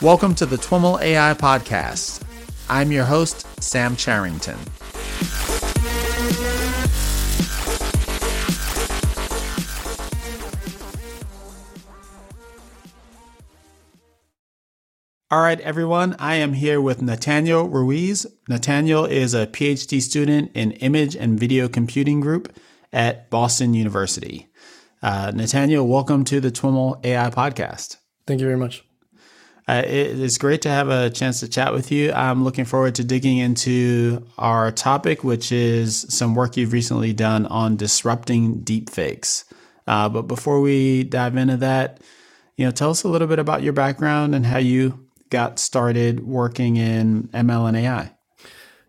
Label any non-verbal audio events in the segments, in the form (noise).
Welcome to the TWIML AI Podcast. I'm your host, Sam Charrington. All right, everyone. I am here with Nathaniel Ruiz. Nathaniel is a PhD student in Image and Video Computing Group at Boston University. Uh, Nathaniel, welcome to the TWIML AI podcast. Thank you very much. Uh, it is great to have a chance to chat with you. I'm looking forward to digging into our topic, which is some work you've recently done on disrupting deepfakes. Uh, but before we dive into that, you know, tell us a little bit about your background and how you got started working in ML and AI.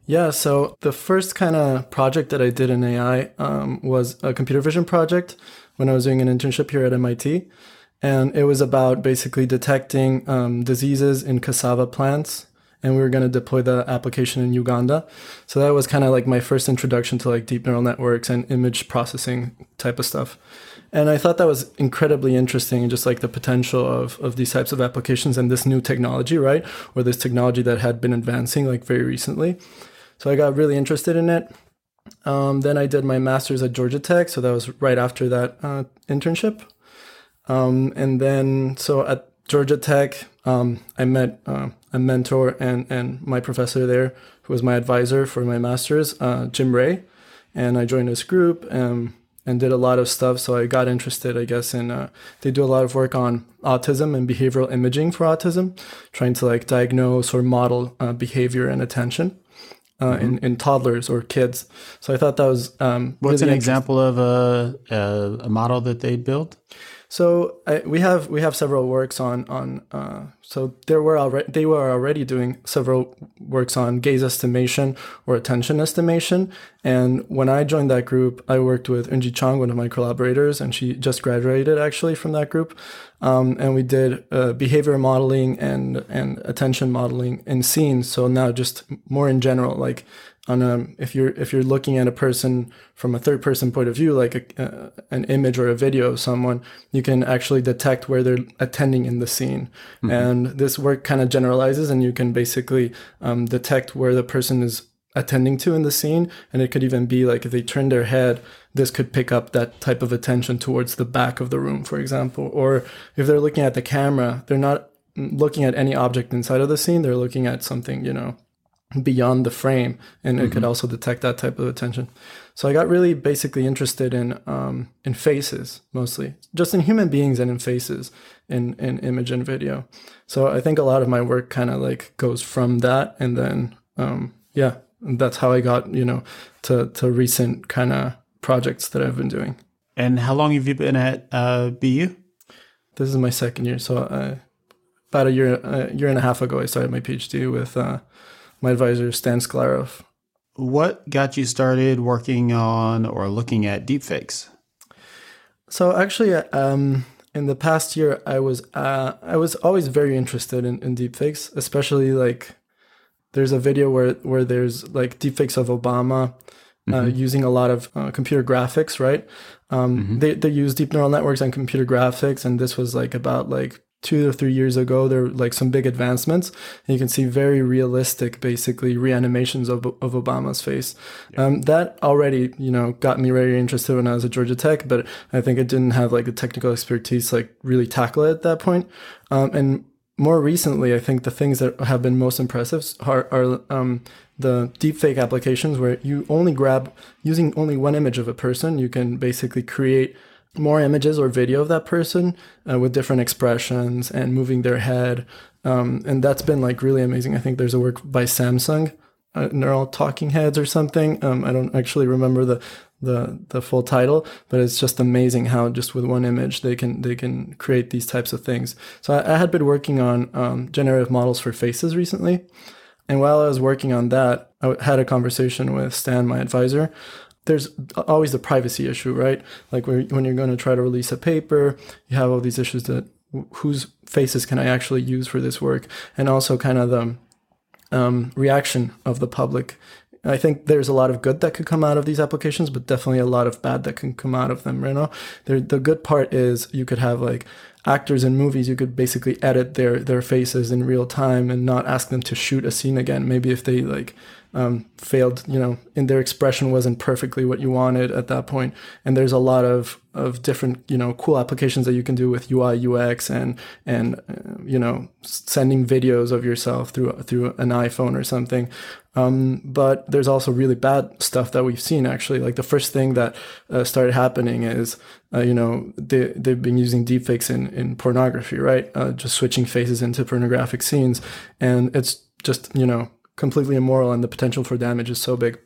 Yeah, so the first kind of project that I did in AI um, was a computer vision project when I was doing an internship here at MIT. And it was about basically detecting um, diseases in cassava plants. And we were going to deploy the application in Uganda. So that was kind of like my first introduction to like deep neural networks and image processing type of stuff. And I thought that was incredibly interesting and just like the potential of, of these types of applications and this new technology, right? Or this technology that had been advancing like very recently. So I got really interested in it. Um, then I did my master's at Georgia Tech. So that was right after that uh, internship. Um, and then, so at Georgia Tech, um, I met uh, a mentor and, and my professor there, who was my advisor for my master's, uh, Jim Rehg. And I joined his group and, and did a lot of stuff. So I got interested, I guess, in, uh, they do a lot of work on autism and behavioral imaging for autism, trying to like diagnose or model uh, behavior and attention. Uh, mm-hmm. in, in toddlers or kids. So I thought that was um, what's really an example of a, a, a model that they built? So we have we have several works on on uh, so there were already they were already doing several works on gaze estimation or attention estimation. And when I joined that group, I worked with Eunji Chong, one of my collaborators, and she just graduated actually from that group. Um, and we did uh, behavior modeling and and attention modeling in scenes. So now just more in general, like on a if you're if you're looking at a person from a third person point of view like a, uh, an image or a video of someone you can actually detect where they're attending in the scene. Mm-hmm. and this work kind of generalizes and you can basically um, detect where the person is attending to in the scene. And it could even be like if they turn their head this could pick up that type of attention towards the back of the room for example. Or if they're looking at the camera they're not looking at any object inside of the scene they're looking at something you know beyond the frame and it mm-hmm. could also detect that type of attention. So i got really basically interested in um, in faces mostly. Just in human beings and in faces in in image and video. So i think a lot of my work kind of like goes from that and then um, yeah that's how i got you know to to recent kind of projects that i've been doing. And how long have you been at uh, bu this is my second year. So uh, about a year a year and a half ago i started my phd with uh, my advisor, Stan Sclaroff. What got you started working on or looking at deepfakes? So actually, um, in the past year, I was uh, I was always very interested in, in deepfakes, especially like there's a video where where there's like deepfakes of Obama. Uh, mm-hmm. using a lot of uh, computer graphics, right? Um, mm-hmm. They they use deep neural networks and computer graphics, and this was like about like two or three years ago there were like some big advancements and you can see very realistic basically reanimations of, of obama's face yeah. um, that already you know got me very interested when i was at georgia tech but i think it didn't have like the technical expertise like really tackle it at that point um, and more recently i think the things that have been most impressive are, are um, the deepfake applications where you only grab using only one image of a person you can basically create more images or video of that person uh, with different expressions and moving their head. Um, and that's been like really amazing. I think there's a work by Samsung, uh, Neural Talking Heads or something. Um, I don't actually remember the, the the full title, but it's just amazing how just with one image they can they can create these types of things. So I, I had been working on um, generative models for faces recently, and while I was working on that, I had a conversation with Stan, my advisor, there's always the privacy issue, right? Like when you're going to try to release a paper, you have all these issues that whose faces can I actually use for this work, and also kind of the um, reaction of the public. I think there's a lot of good that could come out of these applications, but definitely a lot of bad that can come out of them. You know, the good part is you could have like actors in movies, you could basically edit their their faces in real time and not ask them to shoot a scene again. Maybe if they like um, failed, you know, in their expression wasn't perfectly what you wanted at that point. And there's a lot of of different, you know, cool applications that you can do with UI, UX, and and uh, you know, sending videos of yourself through through an iPhone or something. Um, but there's also really bad stuff that we've seen actually. Like the first thing that uh, started happening is, uh, you know, they they've been using deepfakes in in pornography, right? Uh, just switching faces into pornographic scenes, and it's just you know completely immoral and the potential for damage is so big.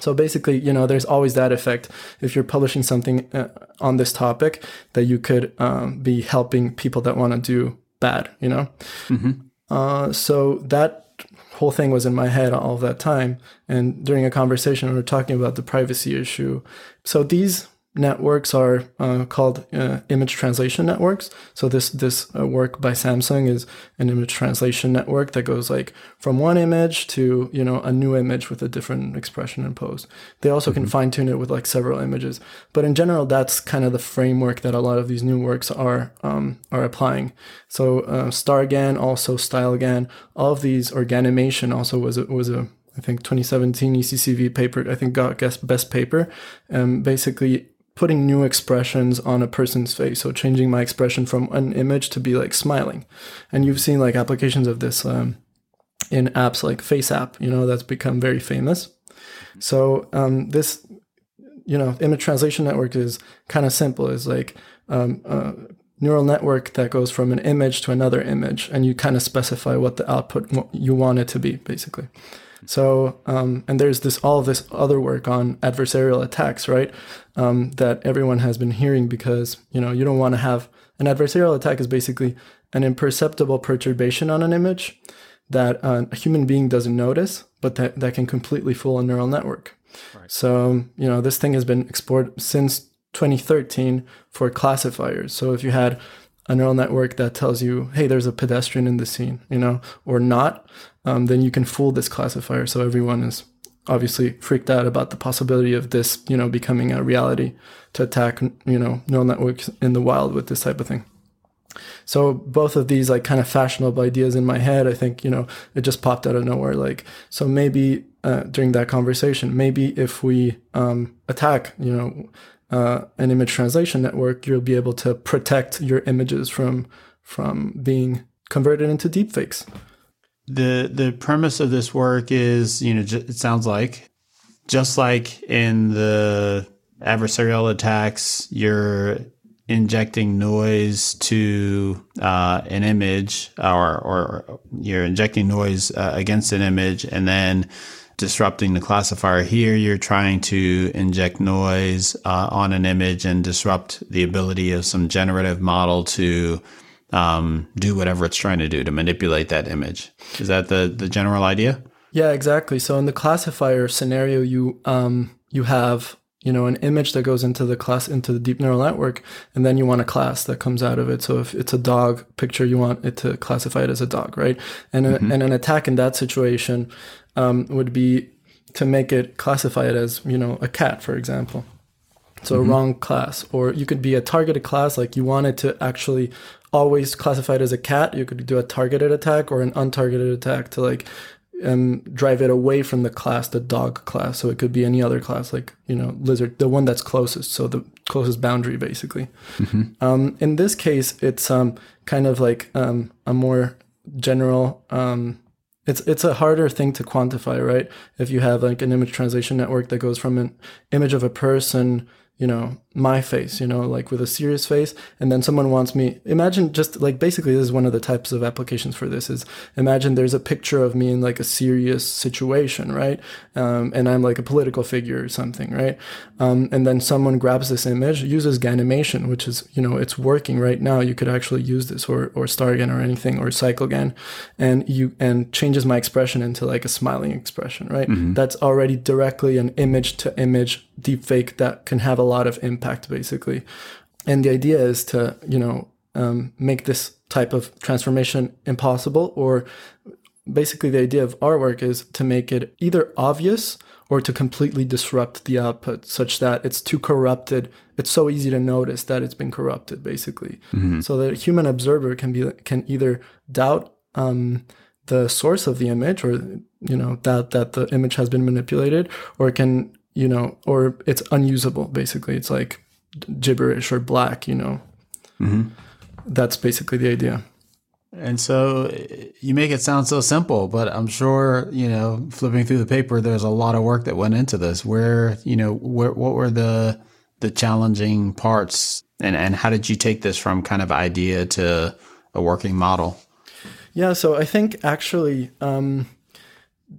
So basically, you know, there's always that effect if you're publishing something uh, on this topic that you could um, be helping people that want to do bad, you know? Mm-hmm. Uh, so that whole thing was in my head all that time. And during a conversation, we were talking about the privacy issue. So these networks are uh, called uh, image translation networks. So this this uh, work by Samsung is an image translation network that goes like from one image to you know a new image with a different expression and pose. They also mm-hmm. can fine tune it with like several images, but in general, that's kind of the framework that a lot of these new works are um, are applying. So uh, StarGAN, also StyleGAN, all of these or GANimation also was a, was a I think 2017 ECCV paper, I think got best paper. Um, basically putting new expressions on a person's face. So changing my expression from an image to be like smiling. And you've seen like applications of this um, in apps like FaceApp, you know, that's become very famous. So um, this, you know, image translation network is kind of simple. It's like um, a neural network that goes from an image to another image, and you kind of specify what the output you want it to be, basically. So, um, and there's this all this other work on adversarial attacks, right? Um, that everyone has been hearing because you know you don't want to have an adversarial attack is basically an imperceptible perturbation on an image that uh, a human being doesn't notice, but that, that can completely fool a neural network. Right. So, you know, this thing has been explored since 2013 for classifiers. So if you had a neural network that tells you, hey, there's a pedestrian in the scene, you know, or not, um, then you can fool this classifier. So everyone is obviously freaked out about the possibility of this, you know, becoming a reality to attack, you know, neural networks in the wild with this type of thing. So both of these like kind of fashionable ideas in my head, I think, you know, it just popped out of nowhere. Like, so maybe uh, during that conversation, maybe if we um, attack, you know, uh, an image translation network, you'll be able to protect your images from from being converted into deepfakes the the premise of this work is you know it sounds like just like in the adversarial attacks you're injecting noise to uh, an image or or you're injecting noise uh, against an image and then disrupting the classifier. Here you're trying to inject noise uh, on an image and disrupt the ability of some generative model to um, do whatever it's trying to do to manipulate that image. Is that the the general idea? Yeah, exactly. So in the classifier scenario, you um, you have you know an image that goes into the class into the deep neural network, and then you want a class that comes out of it. So if it's a dog picture, you want it to classify it as a dog, right? And a, mm-hmm. and an attack in that situation um, would be to make it classify it as you know a cat, for example. So mm-hmm. a wrong class, or you could be a targeted class, like you wanted to actually always classified as a cat. You could do a targeted attack or an untargeted attack to like um, drive it away from the class, the dog class. So it could be any other class, like you know, lizard, the one that's closest. So the closest boundary, basically. Mm-hmm. Um, in this case, it's um, kind of like um, a more general. Um, it's it's a harder thing to quantify, right? If you have like an image translation network that goes from an image of a person you know, my face, you know, like with a serious face. And then someone wants me, imagine just like basically, this is one of the types of applications for this is imagine there's a picture of me in like a serious situation, right? Um, and I'm like a political figure or something, right? Um, and then someone grabs this image, uses GANimation, which is, you know, it's working right now. You could actually use this or, or StarGAN or anything or CycleGAN and you, and changes my expression into like a smiling expression, right? Mm-hmm. That's already directly an image to image deepfake that can have a lot of impact, basically. And the idea is to, you know, um, make this type of transformation impossible, or basically the idea of our work is to make it either obvious or to completely disrupt the output such that it's too corrupted. It's so easy to notice that it's been corrupted, basically. Mm-hmm. So the human observer can be can either doubt um, the source of the image, or you know that that the image has been manipulated, or it can you know, or it's unusable. Basically, it's like gibberish or black. You know, mm-hmm. that's basically the idea. And so you make it sound so simple, but I'm sure, you know, flipping through the paper, there's a lot of work that went into this. Where, you know, where, what were the, the challenging parts and, and how did you take this from kind of idea to a working model? Yeah. So I think actually, um,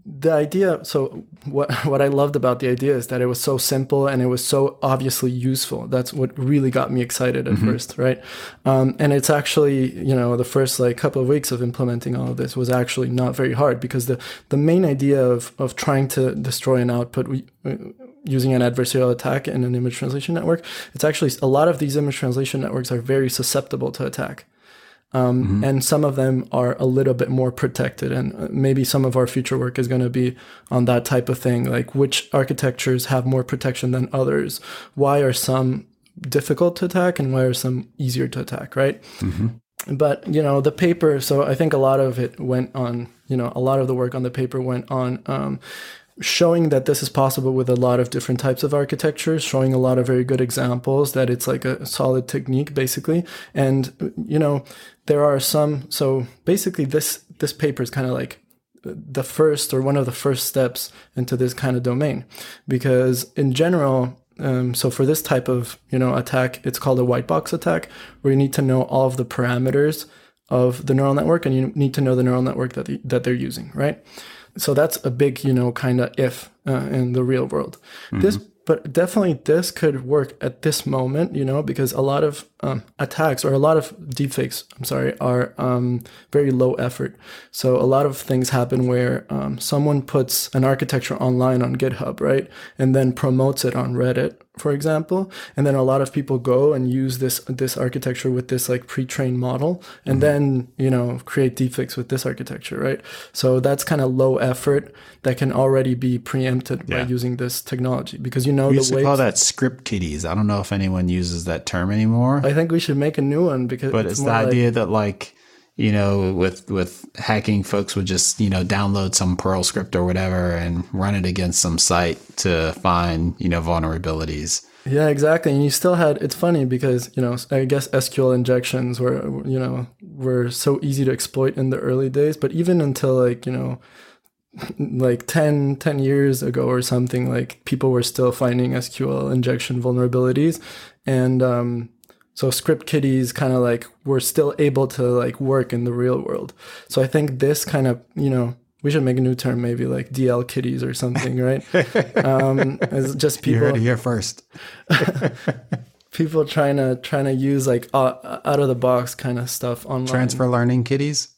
the idea so what (laughs) what i loved about the idea is that it was so simple and it was so obviously useful. That's what really got me excited at mm-hmm. first right? Um, and it's actually you know the first like couple of weeks of implementing all of this was actually not very hard because the the main idea of of trying to destroy an output we, uh, using an adversarial attack in an image translation network it's actually a lot of these image translation networks are very susceptible to attack um, mm-hmm. And some of them are a little bit more protected. And uh, maybe some of our future work is going to be on that type of thing like which architectures have more protection than others? Why are some difficult to attack and why are some easier to attack, right? Mm-hmm. But, you know, the paper, so I think a lot of it went on, you know, a lot of the work on the paper went on um, showing that this is possible with a lot of different types of architectures, showing a lot of very good examples that it's like a solid technique basically. And you know, there are some so basically this this paper is kind of like the first or one of the first steps into this kind of domain because in general um, so for this type of you know attack it's called a white box attack where you need to know all of the parameters of the neural network and you need to know the neural network that, the, that they're using right so that's a big, you know, kind of if uh, in the real world. Mm-hmm. This, but definitely this could work at this moment, you know, because a lot of um, attacks or a lot of deepfakes, I'm sorry, are um, very low effort. So a lot of things happen where um, someone puts an architecture online on GitHub, right, and then promotes it on Reddit for example and then a lot of people go and use this this architecture with this like pre-trained model and mm-hmm. then you know create deepfakes with this architecture right so that's kind of low effort that can already be preempted yeah. by using this technology because you know we used the way to call that script kiddies i don't know if anyone uses that term anymore i think we should make a new one because but it's, it's the idea like, that like you know, with with hacking, folks would just you know download some Perl script or whatever and run it against some site to find you know vulnerabilities. Yeah, exactly. And you still had it's funny because, you know, I guess SQL injections were you know, were so easy to exploit in the early days, but even until like, you know, (laughs) like 10 10 years ago or something like people were still finding SQL injection vulnerabilities and um so script kiddies kind of like were still able to like work in the real world. So I think this kind of, you know, we should make a new term, maybe like DL kiddies or something, right? (laughs) um, it's just people. You heard it here first. (laughs) people trying to trying to use like uh, out of the box kind of stuff online. Transfer learning kiddies.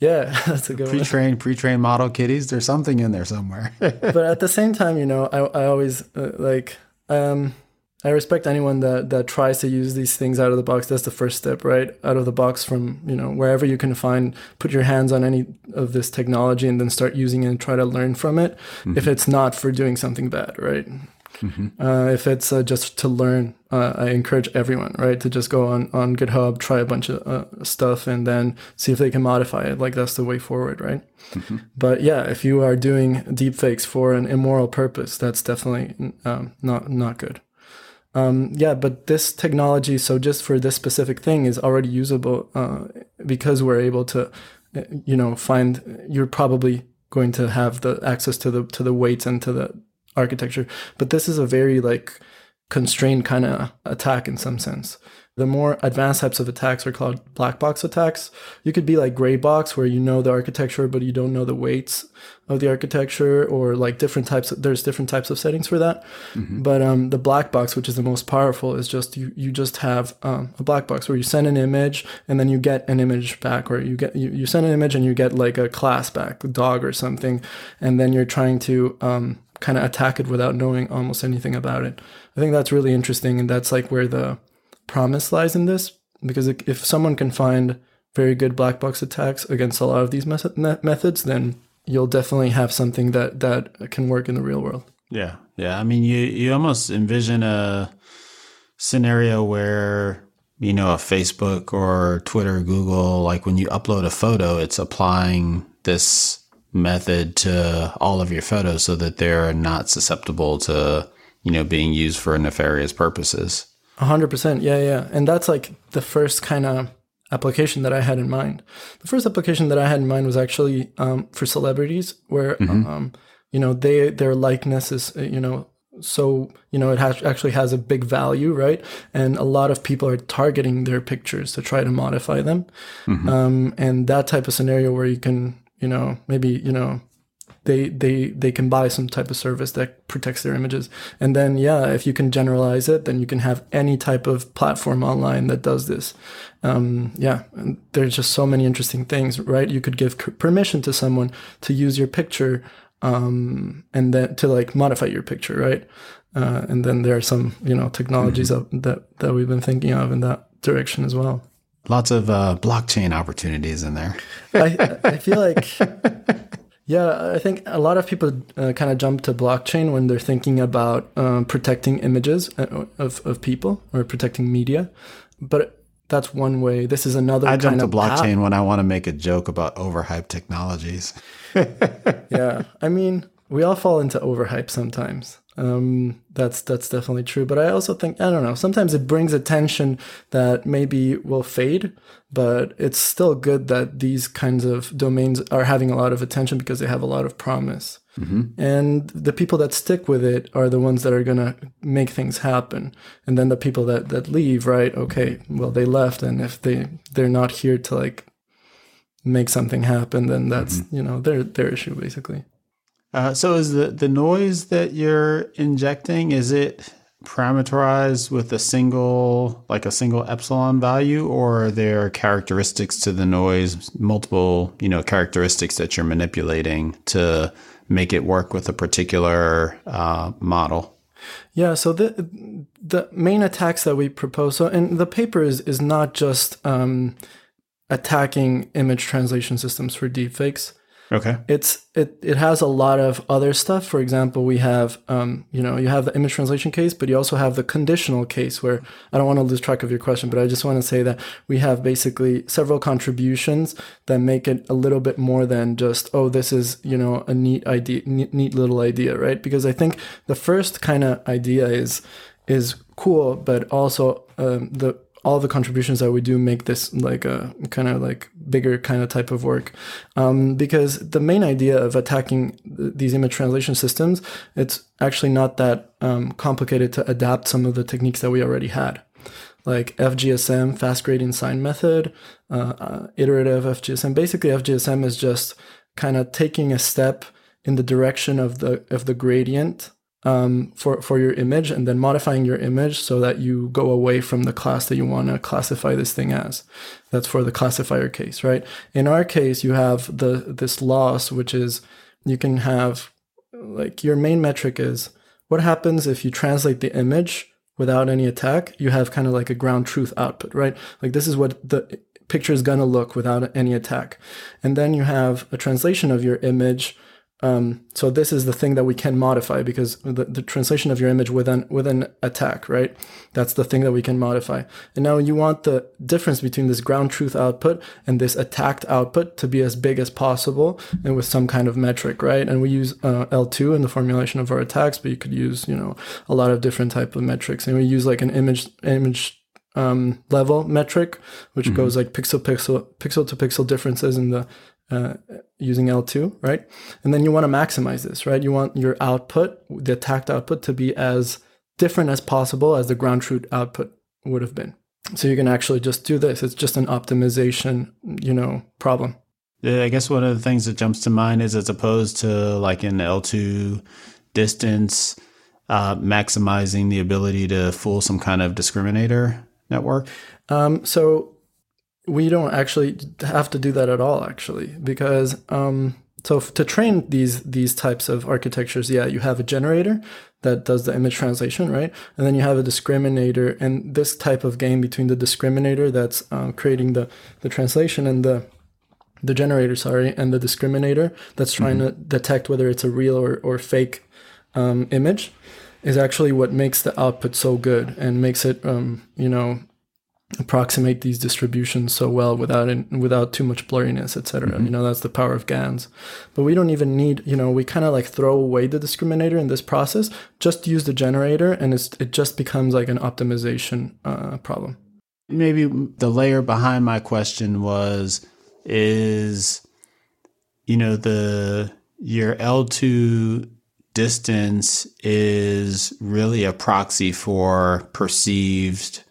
Yeah, (laughs) that's a good pre-trained, one. pre-trained model kiddies. There's something in there somewhere. but at the same time, you know, I I always uh, like um I respect anyone that that tries to use these things out of the box. That's the first step, right? Out of the box from, you know, wherever you can find, put your hands on any of this technology and then start using it and try to learn from it. Mm-hmm. If it's not for doing something bad, right? Mm-hmm. Uh, if it's uh, just to learn, uh, I encourage everyone, right, to just go on, on GitHub, try a bunch of uh, stuff, and then see if they can modify it. Like that's the way forward, right? Mm-hmm. But yeah, if you are doing deepfakes for an immoral purpose, that's definitely um, not not good. Um, yeah, but this technology, so just for this specific thing, is already usable uh, because we're able to, you know, find. You're probably going to have the access to the to the weights and to the architecture, but this is a very like constrained kind of attack in some sense. The more advanced types of attacks are called black box attacks. You could be like gray box, where you know the architecture, but you don't know the weights of the architecture, or like different types. Of, there's different types of settings for that. Mm-hmm. But um, the black box, which is the most powerful, is just you. You just have um, a black box where you send an image and then you get an image back, or you get you, you send an image and you get like a class back, a dog or something, and then you're trying to um, kind of attack it without knowing almost anything about it. I think that's really interesting, and that's like where the promise lies in this because if someone can find very good black box attacks against a lot of these methods, then you'll definitely have something that that can work in the real world. Yeah, yeah. I mean, you you almost envision a scenario where you know a Facebook or Twitter, Google, like when you upload a photo, it's applying this method to all of your photos so that they're not susceptible to you know being used for nefarious purposes. A hundred percent, yeah, yeah, and that's like the first kind of application that I had in mind. The first application that I had in mind was actually um, for celebrities, where mm-hmm. um, you know they their likeness is uh, you know so you know it has actually has a big value right and a lot of people are targeting their pictures to try to modify them mm-hmm. um, and that type of scenario where you can you know maybe you know they they they can buy some type of service that protects their images and then yeah if you can generalize it then you can have any type of platform online that does this um, yeah there's just so many interesting things right you could give permission to someone to use your picture um, and then to like modify your picture, right? Uh, and then there are some you know technologies mm-hmm. that that we've been thinking of in that direction as well. Lots of uh, blockchain opportunities in there. I, I feel like, (laughs) yeah, I think a lot of people uh, kind of jump to blockchain when they're thinking about um, protecting images uh, of, of people or protecting media. But that's one way. This is another. I jump to blockchain path. when I want to make a joke about overhyped technologies. (laughs) yeah, I mean, we all fall into overhype sometimes. Um, that's that's definitely true. But I also think I don't know. Sometimes it brings attention that maybe will fade, but it's still good that these kinds of domains are having a lot of attention because they have a lot of promise. Mm-hmm. And the people that stick with it are the ones that are going to make things happen. And then the people that, that leave, right? Okay, well, they left. And if they, they're not here to like make something happen, then that's, mm-hmm. you know, their, their issue basically. Uh, so is the, the noise that you're injecting, is it parameterized with a single, like a single epsilon value, or are there characteristics to the noise, multiple, you know, characteristics that you're manipulating to make it work with a particular uh, model? Yeah, so the the main attacks that we propose, so and the paper is is not just um, attacking image translation systems for deepfakes. Okay. It's it it has a lot of other stuff. For example, we have um, you know, you have the image translation case, but you also have the conditional case where I don't want to lose track of your question, but I just want to say that we have basically several contributions that make it a little bit more than just oh, this is, you know, a neat idea neat, neat little idea, right? Because I think the first kind of idea is is cool, but also um, the all the contributions that we do make this like a kind of like bigger kind of type of work. Um, because the main idea of attacking th- these image translation systems it's actually not that um, complicated to adapt some of the techniques that we already had. Like fgsm fast gradient sign method uh, uh, iterative fgsm basically fgsm is just kind of taking a step in the direction of the of the gradient um, for for your image and then modifying your image so that you go away from the class that you want to classify this thing as. That's for the classifier case, right? In our case, you have the this loss, which is you can have like your main metric is what happens if you translate the image without any attack. You have kind of like a ground truth output, right? Like this is what the picture is gonna look without any attack, and then you have a translation of your image um, so this is the thing that we can modify because the, the translation of your image with an with an attack, right? That's the thing that we can modify. And now you want the difference between this ground truth output and this attacked output to be as big as possible and with some kind of metric, right? And we use uh, L2 in the formulation of our attacks, but you could use, you know, a lot of different type of metrics. And we use like an image image um, level metric, which mm-hmm. goes like pixel pixel pixel to pixel differences in the uh, using L2, right? And then you want to maximize this, right? You want your output, the attacked output, to be as different as possible as the ground truth output would have been. So you can actually just do this. It's just an optimization, you know, problem. Yeah, I guess one of the things that jumps to mind is as opposed to like in L2 distance, uh, maximizing the ability to fool some kind of discriminator network. Um, so we don't actually have to do that at all actually because um, so to train these these types of architectures yeah you have a generator that does the image translation right and then you have a discriminator and this type of game between the discriminator that's um, creating the the translation and the the generator sorry and the discriminator that's trying mm-hmm. to detect whether it's a real or, or fake um, image is actually what makes the output so good and makes it, um, you know, approximate these distributions so well without in, without too much blurriness, etc. Mm-hmm. You know, that's the power of GANs. But we don't even need, you know, we kind of like throw away the discriminator in this process, just use the generator, and it just becomes like an optimization uh, problem. Maybe the layer behind my question was, is, you know, the your L2 distance is really a proxy for perceived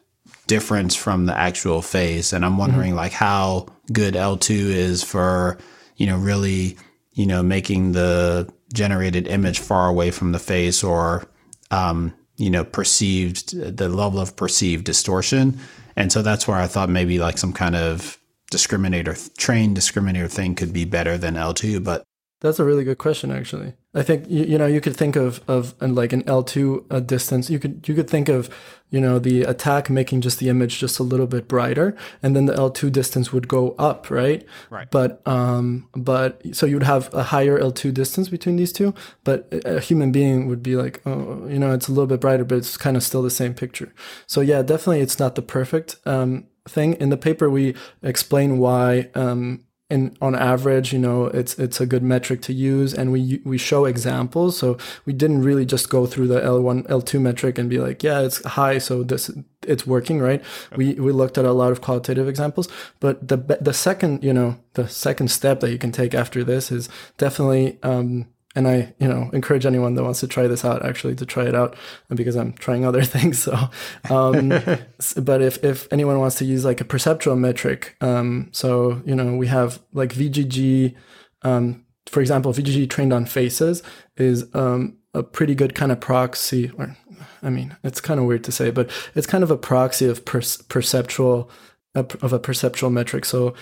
difference from the actual face. And I'm wondering mm-hmm. like how good L2 is for, you know, really, you know, making the generated image far away from the face or, um, you know, perceived the level of perceived distortion. And so that's where I thought maybe like some kind of discriminator, trained discriminator thing could be better than L2. But that's a really good question, actually. I think you, you know you could think of of and like an L two uh, distance. You could you could think of you know the attack making just the image just a little bit brighter, and then the L two distance would go up, right? Right. But um, but so you would have a higher L two distance between these two, but a human being would be like, oh, you know, it's a little bit brighter, but it's kind of still the same picture. So yeah, definitely, it's not the perfect um thing. In the paper, we explain why um and on average, you know, it's it's a good metric to use, and we we show examples. So we didn't really just go through the L one L two metric and be like, yeah, it's high, so this it's working, right? Okay. We we looked at a lot of qualitative examples, but the the second, you know, the second step that you can take after this is definitely um, and I, you know, encourage anyone that wants to try this out actually to try it out because I'm trying other (laughs) things. So, um, (laughs) but if if anyone wants to use like a perceptual metric, um, so you know, we have like VGG, um, for example, VGG trained on faces is um, a pretty good kind of proxy. Or, I mean, it's kind of weird to say, but it's kind of a proxy of per- perceptual of a perceptual metric. So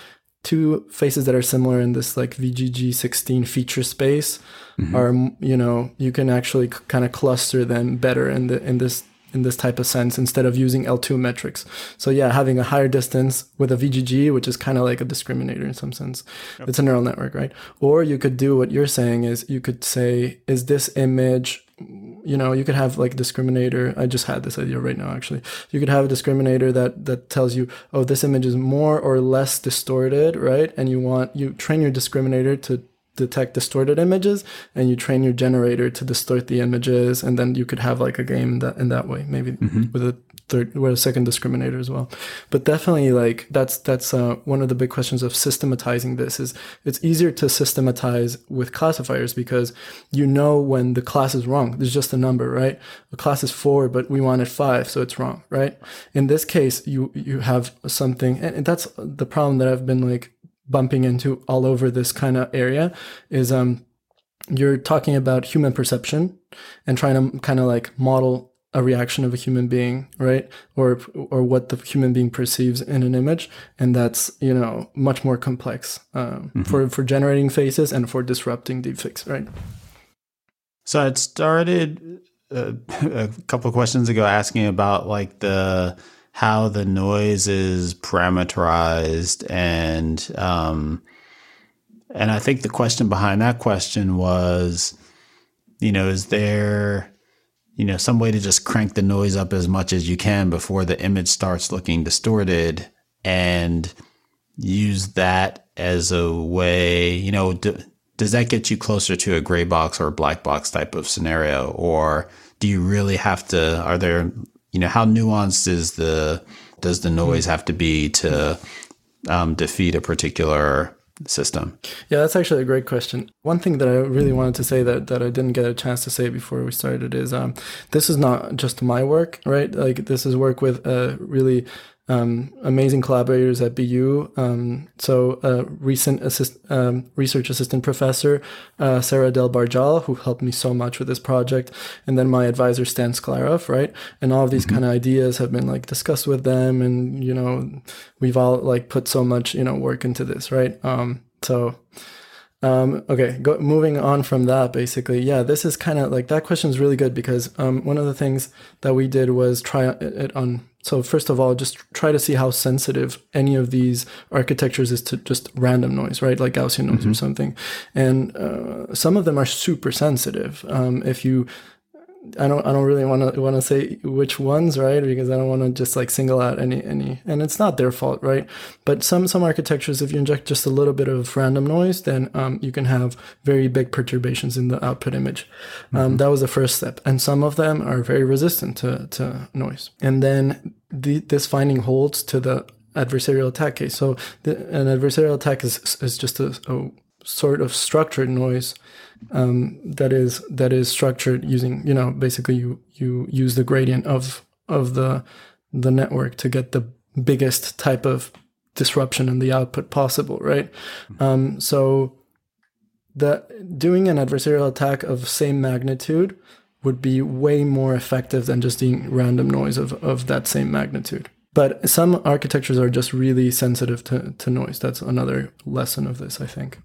two faces that are similar in this like VGG16 feature space mm-hmm. are you know you can actually c- kind of cluster them better in the in this in this type of sense instead of using L2 metrics. So yeah, having a higher distance with a VGG, which is kind of like a discriminator in some sense. Yep. It's a neural network, right? Or you could do what you're saying is you could say, is this image you know you could have like a discriminator. I just had this idea right now actually. You could have a discriminator that that tells you oh this image is more or less distorted right? And you want you train your discriminator to detect distorted images and you train your generator to distort the images and then you could have like a game that in that way maybe mm-hmm. with a third with a second discriminator as well. But definitely like that's that's uh, one of the big questions of systematizing this is it's easier to systematize with classifiers because you know when the class is wrong. There's just a number right? The class is four but we wanted five so it's wrong right? In this case you you have something and that's the problem that i've been like bumping into all over this kind of area is um you're talking about human perception and trying to kind of like model a reaction of a human being right? Or or what the human being perceives in an image. And that's you know much more complex um, mm-hmm. for for generating faces and for disrupting deepfakes right? So i started uh, (laughs) a couple of questions ago asking about like the how the noise is parameterized and um, and I think the question behind that question was, you know, is there, you know, some way to just crank the noise up as much as you can before the image starts looking distorted and use that as a way, you know, do, does that get you closer to a gray box or a black box type of scenario? Or do you really have to, are there you know, how nuanced is the does the noise have to be to um, defeat a particular system? Yeah, that's actually a great question. One thing that I really wanted to say that, that I didn't get a chance to say before we started is um, this is not just my work, right? Like this is work with a really um, amazing collaborators at BU. Um, so, a recent assist, um, research assistant professor uh, Sarah Adel Bargal, who helped me so much with this project, and then my advisor Stan Sclaroff, right? And all of these mm-hmm. kind of ideas have been like discussed with them, and you know, we've all like put so much you know work into this, right? Um, so. Um, okay, go, moving on from that, basically, yeah, this is kind of like that question is really good because um, one of the things that we did was try it on. So first of all, just try to see how sensitive any of these architectures is to just random noise, right? Like Gaussian noise mm-hmm. or something. And uh, some of them are super sensitive. Um, if you I don't I don't really want to want to say which ones, right? Because I don't want to just like single out any any and it's not their fault, right? But some some architectures if you inject just a little bit of random noise, then um, you can have very big perturbations in the output image. Um, mm-hmm. that was the first step. And some of them are very resistant to, to noise. And then the, this finding holds to the adversarial attack case. So the, an adversarial attack is is just a, a sort of structured noise um, that is that is structured using you know basically you you use the gradient of of the the network to get the biggest type of disruption in the output possible right? Um, so the doing an adversarial attack of same magnitude would be way more effective than just doing random noise of, of that same magnitude. But some architectures are just really sensitive to, to noise. That's another lesson of this i think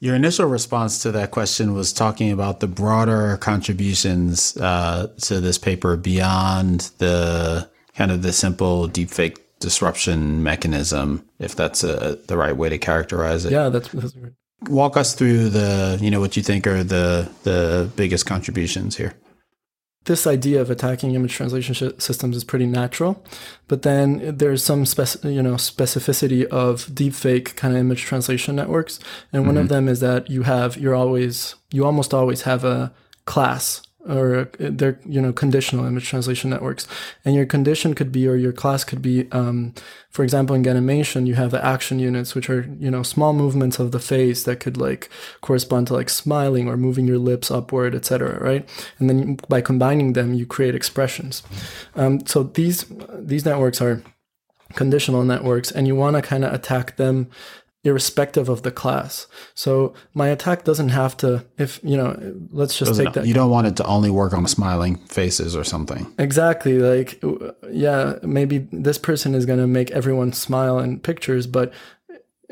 your initial response to that question was talking about the broader contributions uh, to this paper beyond the kind of the simple deepfake disruption mechanism, if that's a, the right way to characterize it. Yeah, that's, that's great. Walk us through the, you know, what you think are the the biggest contributions here this idea of attacking image translation sh- systems is pretty natural, but then there's some spec- you know specificity of deepfake kind of image translation networks, and mm-hmm. one of mm-hmm. them is that you have you're always you almost always have a class or they're you know conditional image translation networks. And your condition could be or your class could be um, for example in GANimation you have the action units which are you know small movements of the face that could like correspond to like smiling or moving your lips upward etc right? And then by combining them you create expressions. Um, so these these networks are conditional networks and you want to kind of attack them irrespective of the class. So my attack doesn't have to, if you know, let's just doesn't, take that. You don't want it to only work on smiling faces or something. Exactly. Like, yeah, maybe this person is going to make everyone smile in pictures, but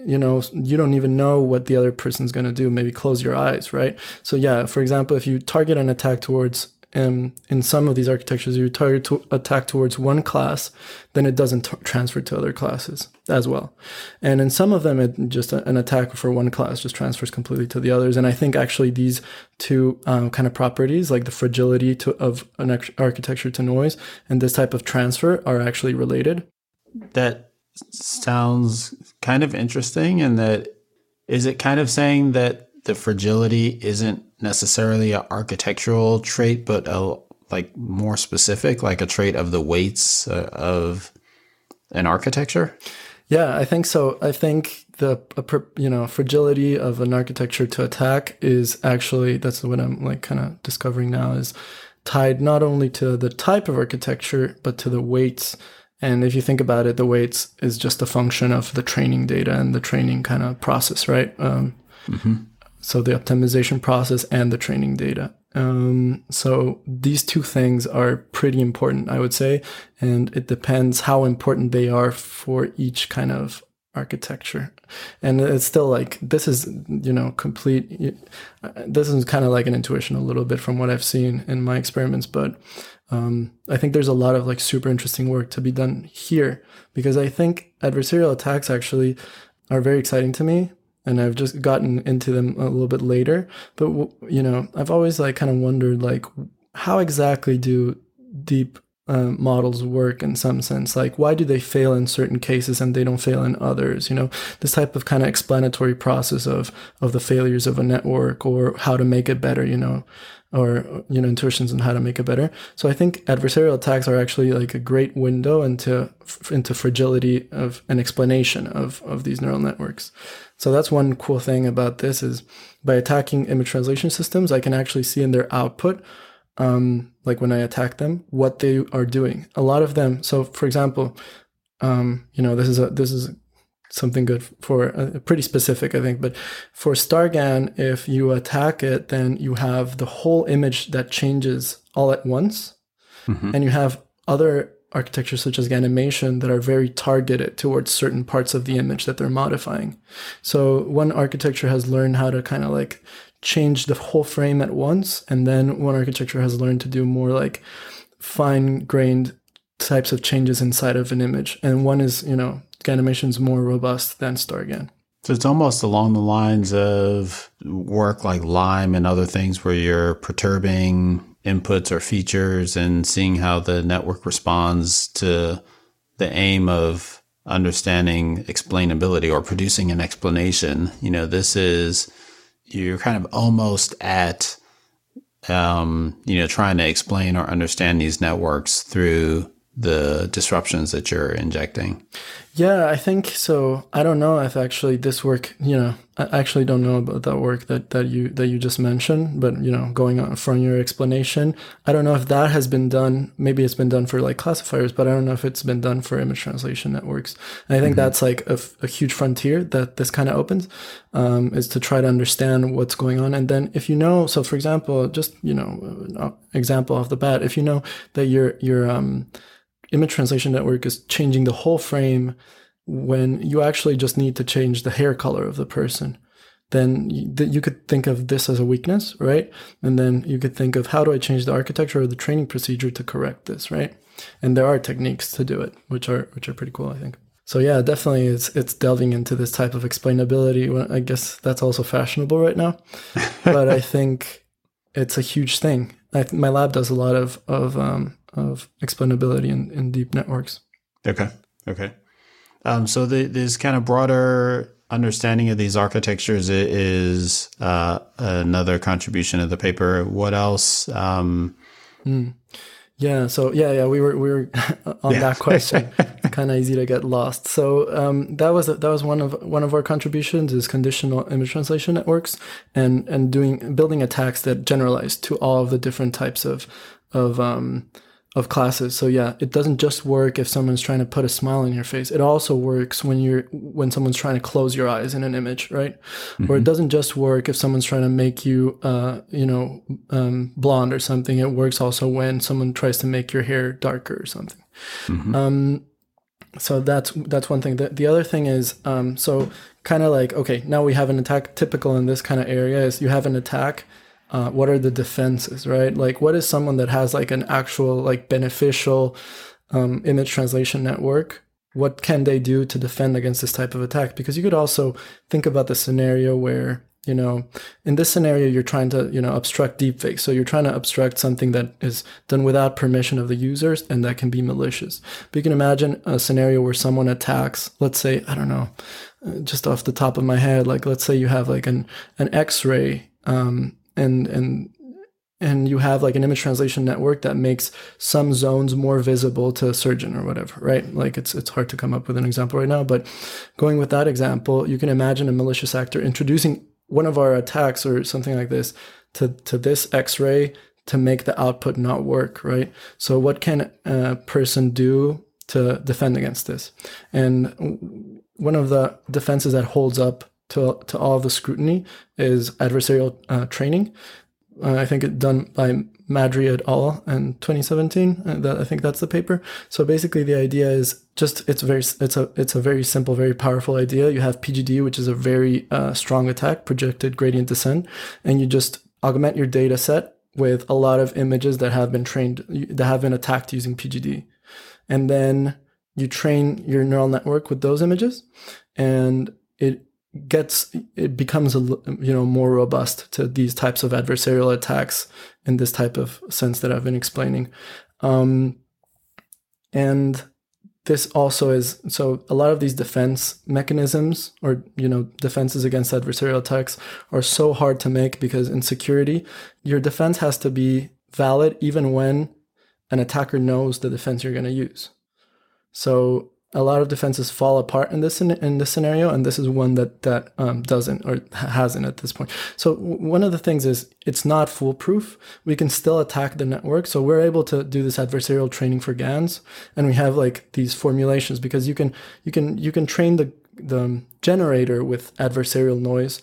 you know, you don't even know what the other person's going to do. Maybe close your eyes, right? So yeah, for example, if you target an attack towards um, in some of these architectures, you target to attack towards one class, then it doesn't t- transfer to other classes as well. And in some of them, it just a, an attack for one class just transfers completely to the others. And I think actually these two um, kind of properties, like the fragility to, of an architecture to noise and this type of transfer, are actually related. That sounds kind of interesting. And that is it kind of saying that the fragility isn't necessarily an architectural trait, but a like more specific, like a trait of the weights uh, of an architecture? Yeah, I think so. I think the you know fragility of an architecture to attack is actually that's what I'm like kind of discovering now is tied not only to the type of architecture but to the weights. And if you think about it, the weights is just a function of the training data and the training kind of process, right? Um, mm-hmm so the optimization process and the training data. Um, so these two things are pretty important, I would say, and it depends how important they are for each kind of architecture. And it's still like this is you know complete. This is kind of like an intuition a little bit from what I've seen in my experiments, but um, I think there's a lot of like super interesting work to be done here because I think adversarial attacks actually are very exciting to me and I've just gotten into them a little bit later. But you know, I've always like kind of wondered like how exactly do deep uh, models work in some sense. Like why do they fail in certain cases and they don't fail in others? You know this type of kind of explanatory process of of the failures of a network or how to make it better you know or you know intuitions on how to make it better. So i think adversarial attacks are actually like a great window into into fragility of an explanation of of these neural networks. So that's one cool thing about this is by attacking image translation systems, I can actually see in their output, um, like when I attack them, what they are doing. A lot of them. So for example, um, you know, this is a this is something good for uh, pretty specific, I think. But for StarGAN, if you attack it, then you have the whole image that changes all at once, mm-hmm. and you have other architectures such as GANimation that are very targeted towards certain parts of the image that they're modifying. So one architecture has learned how to kind of like change the whole frame at once, and then one architecture has learned to do more like fine grained types of changes inside of an image. And one is, you know, GANimation is more robust than StarGAN. So it's almost along the lines of work like Lime and other things where you're perturbing inputs or features and seeing how the network responds to the aim of understanding explainability or producing an explanation. You know, this is, you're kind of almost at, um, you know, trying to explain or understand these networks through the disruptions that you're injecting. Yeah, I think so. I don't know if actually this work, you know, I actually don't know about that work that, that you that you just mentioned, but you know, going on from your explanation, I don't know if that has been done. Maybe it's been done for like classifiers, but I don't know if it's been done for image translation networks. And I think mm-hmm. that's like a, a, huge frontier that this kind of opens, um, is to try to understand what's going on. And then if you know, so for example, just you know, example off the bat, if you know that your your um image translation network is changing the whole frame when you actually just need to change the hair color of the person then you, could think of this as a weakness right? And then you could think of how do i change the architecture or the training procedure to correct this right? And there are techniques to do it which are which are pretty cool i think. So yeah definitely it's it's delving into this type of explainability. I guess that's also fashionable right now. (laughs) But i think it's a huge thing. I, my lab does a lot of of um, of explainability in, in deep networks. Okay. Okay. Um, so the, this kind of broader understanding of these architectures is uh, another contribution of the paper. What else? Um, mm. Yeah. So yeah, yeah, we were we were (laughs) on yeah. that question. (laughs) kind of easy to get lost. So um, that was that was one of one of our contributions is conditional image translation networks and and doing building attacks that generalize to all of the different types of of um, of classes. So yeah, it doesn't just work if someone's trying to put a smile on your face. It also works when you're when someone's trying to close your eyes in an image, right? Mm-hmm. Or it doesn't just work if someone's trying to make you uh, you know, um, blonde or something. It works also when someone tries to make your hair darker or something. Mm-hmm. Um, so that's that's one thing. The, the other thing is um, so kind of like okay, now we have an attack. Typical in this kind of area is you have an attack uh, what are the defenses right? Like what is someone that has like an actual like beneficial um, image translation network? What can they do to defend against this type of attack? Because you could also think about the scenario where you know in this scenario you're trying to you know obstruct deepfake so you're trying to obstruct something that is done without permission of the users and that can be malicious. But you can imagine a scenario where someone attacks let's say i don't know uh, just off the top of my head like let's say you have like an an x-ray um, and and and you have like an image translation network that makes some zones more visible to a surgeon or whatever, right? Like it's it's hard to come up with an example right now, but going with that example, you can imagine a malicious actor introducing one of our attacks or something like this to to this X-ray to make the output not work, right? So what can a person do to defend against this? And one of the defenses that holds up to, to all of the scrutiny is adversarial uh, training. Uh, I think it done by Madry et al. in 2017. Uh, that, I think that's the paper. So basically, the idea is just it's very it's a it's a very simple, very powerful idea. You have PGD, which is a very uh, strong attack, projected gradient descent, and you just augment your data set with a lot of images that have been trained that have been attacked using PGD, and then you train your neural network with those images, and it gets it becomes a you know more robust to these types of adversarial attacks in this type of sense that I've been explaining, um, and this also is so a lot of these defense mechanisms or you know defenses against adversarial attacks are so hard to make because in security your defense has to be valid even when an attacker knows the defense you're going to use. So a lot of defenses fall apart in this in this scenario, and this is one that that um, doesn't or hasn't at this point. So one of the things is it's not foolproof. We can still attack the network, so we're able to do this adversarial training for GANs, and we have like these formulations because you can you can you can train the the generator with adversarial noise,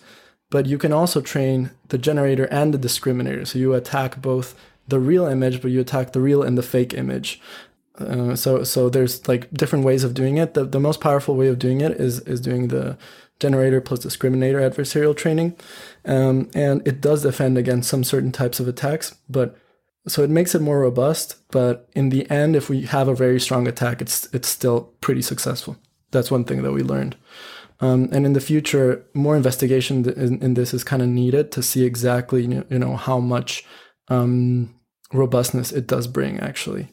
but you can also train the generator and the discriminator. So you attack both the real image, but you attack the real and the fake image Uh, so so there's like different ways of doing it. The the most powerful way of doing it is is doing the generator plus discriminator adversarial training, um, and it does defend against some certain types of attacks, but so it makes it more robust. But in the end, if we have a very strong attack, it's it's still pretty successful. That's one thing that we learned. Um, and in the future, more investigation in, in this is kind of needed to see exactly you know how much um, robustness it does bring actually.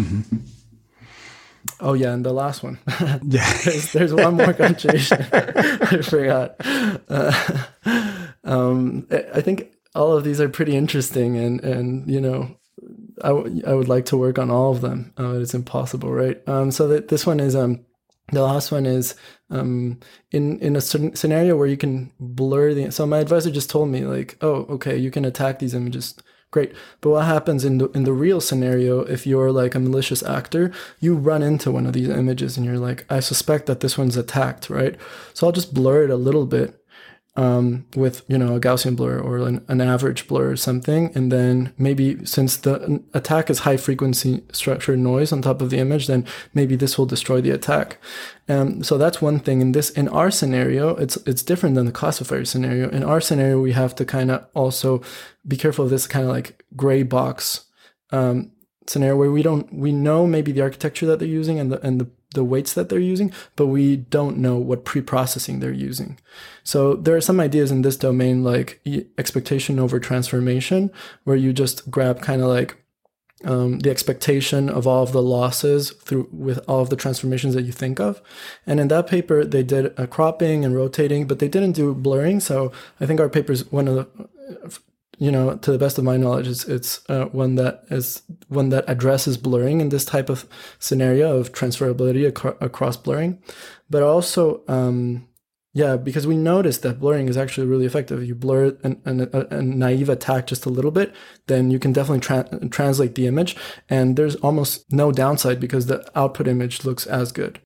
Mm-hmm. Oh yeah, and the last one. (laughs) yeah, there's, there's, one more conjugation. (laughs) I forgot. Uh, um, I think all of these are pretty interesting, and and you know, I, w- I would like to work on all of them. Uh, it's impossible, right? Um, so that this one is um, the last one is um, in in a certain scenario where you can blur the. So my advisor just told me like, oh, okay, you can attack these images great. But what happens in the in the real scenario if you're like a malicious actor, you run into one of these images and you're like, I suspect that this one's attacked, right? So I'll just blur it a little bit um, with you know a Gaussian blur or an, an, average blur or something, and then maybe since the attack is high frequency structured noise on top of the image, then maybe this will destroy the attack. Um, so that's one thing. In this, in our scenario, it's it's different than the classifier scenario. In our scenario, we have to kind of also be careful of this kind of like gray box um, scenario where we don't we know maybe the architecture that they're using and the and the the weights that they're using, but we don't know what pre-processing they're using. So there are some ideas in this domain like expectation over transformation, where you just grab kind of like um, the expectation of all of the losses through with all of the transformations that you think of. And in that paper, they did a cropping and rotating, but they didn't do blurring. So I think our paper is one of the you know, to the best of my knowledge, it's it's uh, one that is one that addresses blurring in this type of scenario of transferability ac- across blurring, but also, um, yeah, because we noticed that blurring is actually really effective. You blur an, an, a, a, naive attack just a little bit, then you can definitely tra- translate the image, and there's almost no downside because the output image looks as good.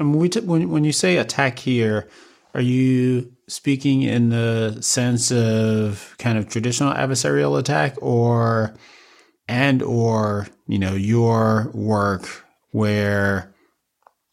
And we t- when, when you say attack here, are you speaking in the sense of kind of traditional adversarial attack or and or you know your work where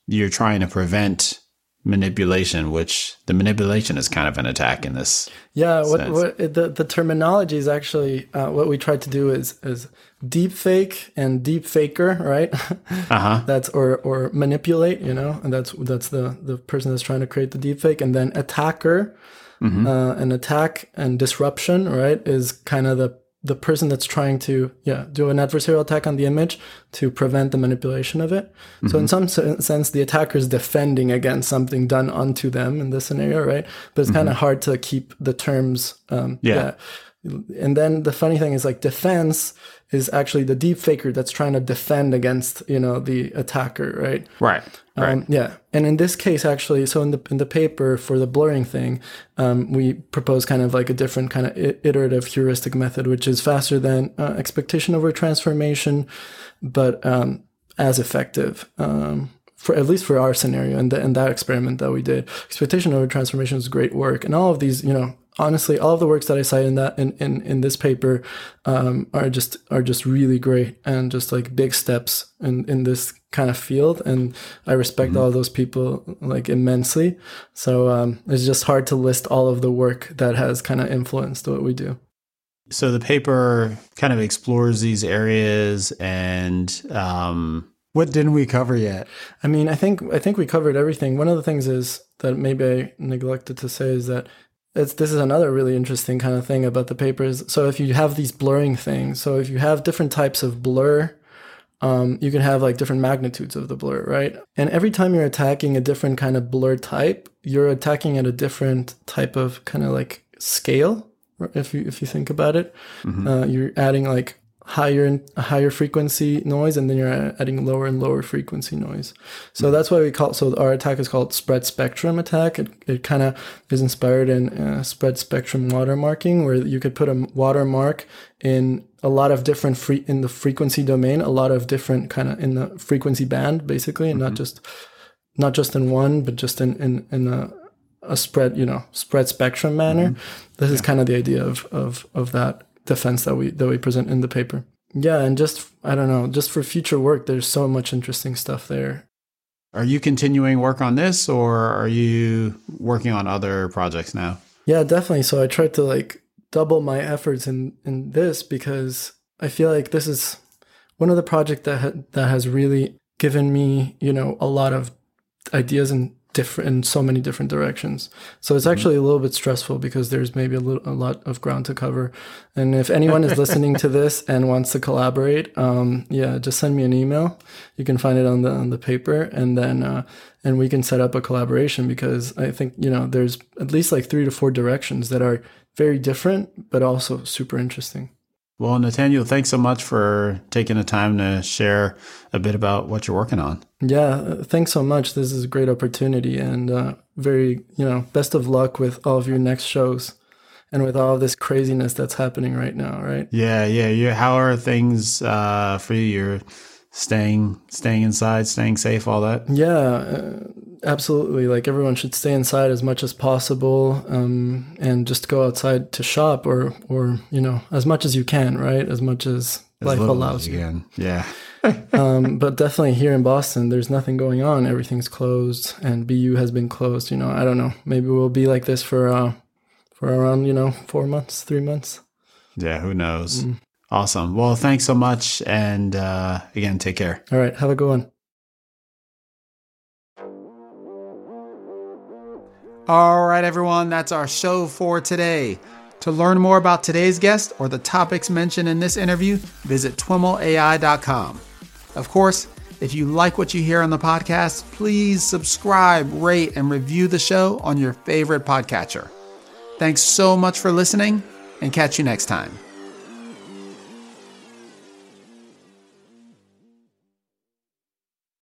you're trying to prevent manipulation which the manipulation is kind of an attack in this yeah what, what the, the terminology is actually uh, what we tried to do is is deep fake and deep faker, right? (laughs) Uh-huh. that's or or manipulate, you know, and that's that's the the person that's trying to create the deep fake, and then attacker, mm-hmm. uh, an attack and disruption, right, is kind of the the person that's trying to yeah do an adversarial attack on the image to prevent the manipulation of it mm-hmm. so in mm-hmm. some sense the attacker is defending against something done unto them in this scenario right but it's mm-hmm. kind of hard to keep the terms um, yeah. yeah and then the funny thing is like defense is actually the deep faker that's trying to defend against you know the attacker right? Right um, right. yeah. And in this case actually so in the in the paper for the blurring thing um, we propose kind of like a different kind of iterative heuristic method which is faster than uh, expectation over transformation but um, as effective um, for at least for our scenario. And, the, and that experiment that we did expectation over transformation is great work. And all of these you know honestly, all of the works that I cite in that in in, in this paper um, are just are just really great and just like big steps in in this kind of field. And I respect mm-hmm. all those people like immensely. So um, it's just hard to list all of the work that has kind of influenced what we do. So the paper kind of explores these areas and. Um, what didn't we cover yet? I mean, I think I think we covered everything. One of the things is that maybe I neglected to say is that it's, this is another really interesting kind of thing about the papers. So if you have these blurring things, so if you have different types of blur, um, you can have like different magnitudes of the blur, right? And every time you're attacking a different kind of blur type, you're attacking at a different type of kind of like scale. If you if you think about it, mm-hmm. uh, you're adding like higher and higher frequency noise and then you're adding lower and lower frequency noise so that's why we call so our attack is called spread spectrum attack it, it kind of is inspired in uh, spread spectrum watermarking where you could put a watermark in a lot of different free in the frequency domain a lot of different kind of in the frequency band basically and mm-hmm. not just not just in one but just in in, in a a spread you know spread spectrum manner mm-hmm. this yeah. is kind of the idea of of of that defense that we that we present in the paper. yeah, and just I don't know, just for future work, there's so much interesting stuff there. Are you continuing work on this, or are you working on other projects now? Yeah, definitely. So I tried to like double my efforts in in this because I feel like this is one of the projects that ha- that has really given me, you know, a lot of ideas and different in so many different directions. So it's actually a little bit stressful because there's maybe a little a lot of ground to cover. And if anyone is listening to this (laughs) and wants to collaborate, um, yeah, just send me an email. You can find it on the on the paper, and then uh, and we can set up a collaboration because I think you know there's at least like three to four directions that are very different but also super interesting. Well, Nataniel, thanks so much for taking the time to share a bit about what you're working on. Yeah, thanks so much. This is a great opportunity and uh, very, you know, best of luck with all of your next shows and with all this craziness that's happening right now, right? Yeah, yeah. You, how are things uh, for you? You're staying, staying inside, staying safe, all that. Yeah, uh, absolutely. Like everyone should stay inside as much as possible, um, and just go outside to shop or, or you know, as much as you can, right? As much as, As life allows as you. can. Yeah. (laughs) (laughs) um, but definitely here in Boston, there's nothing going on. Everything's closed, and BU has been closed. You know, I don't know. Maybe we'll be like this for uh, for around you know four months, three months. Yeah. Who knows? Awesome. Well, thanks so much. And uh, again, take care. All right, have a good one. All right, everyone, that's our show for today. To learn more about today's guest or the topics mentioned in this interview, visit twimlai.com. Of course, if you like what you hear on the podcast, please subscribe, rate, and review the show on your favorite podcatcher. Thanks so much for listening, and catch you next time.